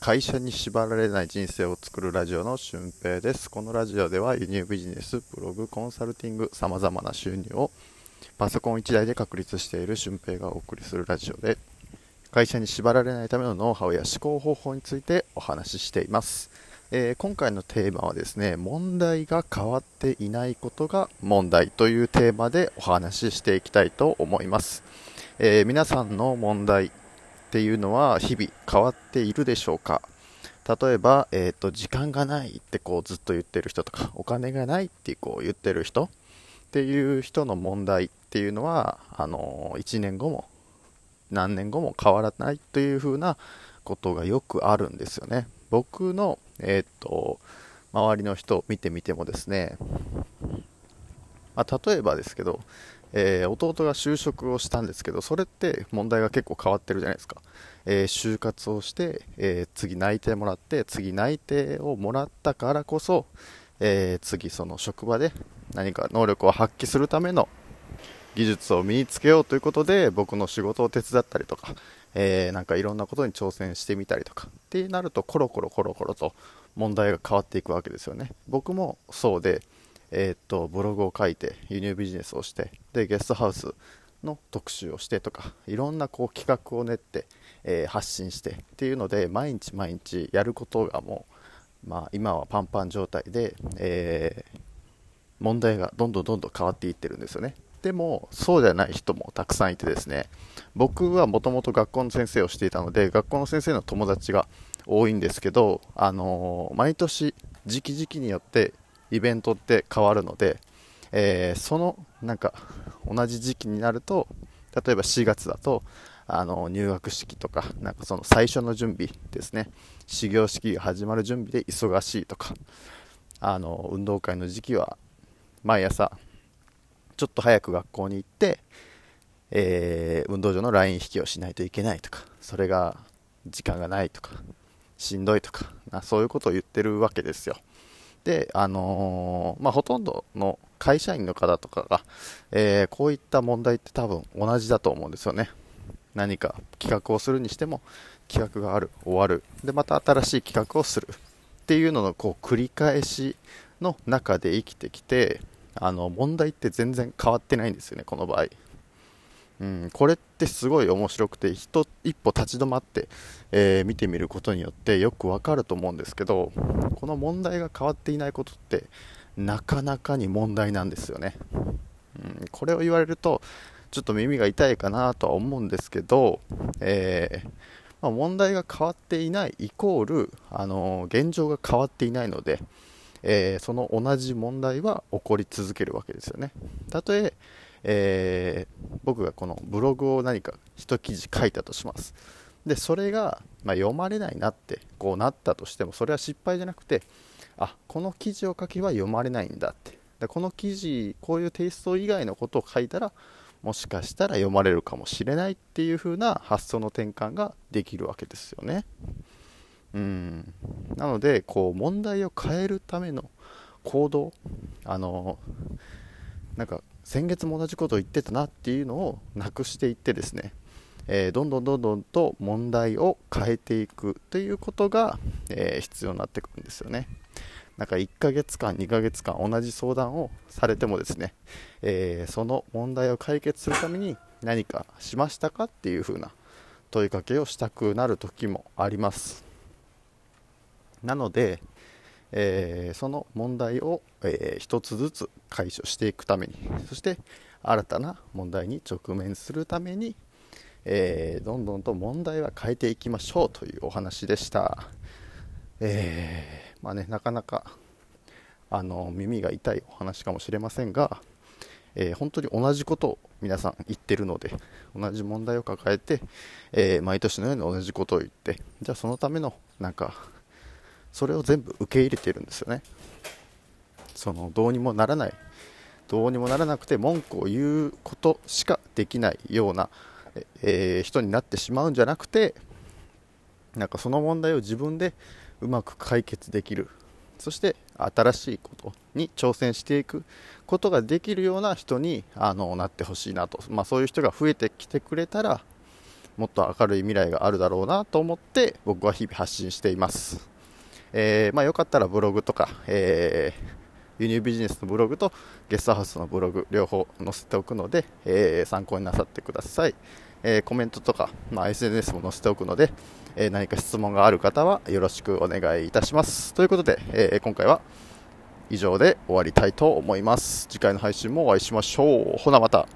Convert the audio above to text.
会社に縛られない人生を作るラジオの俊平です。このラジオでは輸入ビジネスブログコンサルティングさまざまな収入をパソコン1台で確立している俊平がお送りするラジオで会社に縛られないためのノウハウや思考方法についてお話ししています、えー、今回のテーマはですね問題が変わっていないことが問題というテーマでお話ししていきたいと思います、えー、皆さんの問題っていうのは日々変わっているでしょうか？例えば、えーと、時間がないってこうずっと言ってる人とかお金がないってこう言ってる人っていう人の問題っていうのはあの1年後も何年後も変わらないというふうなことがよくあるんですよね。僕の、えーと、周りの人を見てみてもですね、まあ、例えばですけどえー、弟が就職をしたんですけどそれって問題が結構変わってるじゃないですか、えー、就活をして、えー、次内定もらって次内定をもらったからこそ、え次その職場で何か能力を発揮するための技術を身につけようということで僕の仕事を手伝ったりとか、えなんかいろんなことに挑戦してみたりとかってなるとコロコロコロコロと問題が変わっていくわけですよね。僕もそうでえー、っとブログを書いて輸入ビジネスをしてでゲストハウスの特集をしてとかいろんなこう企画を練って、えー、発信してっていうので毎日毎日やることがもう、まあ、今はパンパン状態で、えー、問題がどんどんどんどん変わっていってるんですよね。でもそうじゃない人もたくさんいてですね僕はもともと学校の先生をしていたので学校の先生の友達が多いんですけど、あのー、毎年時期時期によってイベントって変わるので、えー、そのなんか同じ時期になると例えば4月だとあの入学式とかなんかその最初の準備ですね。始業式が始まる準備で忙しいとかあの運動会の時期は毎朝ちょっと早く学校に行って、えー、運動場のライン引きをしないといけないとかそれが時間がないとかしんどいとかそういうことを言ってるわけですよ。で、あのー、まあ、ほとんどの会社員の方とかが、えー、こういった問題って多分同じだと思うんですよね。何か企画をするにしても、企画がある、終わる、で、また新しい企画をするっていうののこう繰り返しの中で生きてきて、あの問題って全然変わってないんですよね、この場合。うん、これってすごい面白くて一一歩立ち止まって、えー、見てみることによってよくわかると思うんですけどこの問題が変わっていないことってなかなかに問題なんですよね、うん、これを言われるとちょっと耳が痛いかなとは思うんですけど、えー、まあ、問題が変わっていないイコール、あのー、現状が変わっていないので、えその同じ問題は起こり続けるわけですよね。たとええー、僕がこのブログを何か一記事書いたとします。でそれが、まあ、読まれないなってこうなったとしてもそれは失敗じゃなくてあこの記事を書けば読まれないんだって。でこの記事こういうテイスト以外のことを書いたらもしかしたら読まれるかもしれないっていう風な発想の転換ができるわけですよね。うん。なのでこう問題を変えるための行動あのなんか先月も同じことを言ってたなっていうのをなくしていってですね、えー、どんどんどんどんと問題を変えていくということが、えー、必要になってくるんですよね。なんか1ヶ月間、2ヶ月間同じ相談をされてもですね、えー、その問題を解決するために何かしましたかっていう風な問いかけをしたくなる時もあります。なので、えー、その問題を、えー、一つずつ解消していくためにそして新たな問題に直面するために、えー、どんどんと問題は変えていきましょうというお話でした、えまあね、なかなかあの耳が痛いお話かもしれませんが、え本当に同じことを皆さん言ってるので同じ問題を抱えて、え毎年のように同じことを言ってじゃあそのためのなんかそれを全部受け入れてるんですよね。そのどうにもならない。どうにもならなくて文句を言うことしかできないような、えー、人になってしまうんじゃなくてなんかその問題を自分でうまく解決できる。そして新しいことに挑戦していくことができるような人にあのなってほしいなと、まあ、そういう人が増えてきてくれたらもっと明るい未来があるだろうなと思って僕は日々発信しています、えー、まあ、よかったらブログとか、えー、輸入ビジネスのブログとゲストハウスのブログ両方載せておくので、えー、参考になさってください、えコメントとか、まあ、SNS も載せておくので、え何か質問がある方はよろしくお願いいたします。ということで、え今回は以上で終わりたいと思います。次回の配信もお会いしましょう。ほなまた。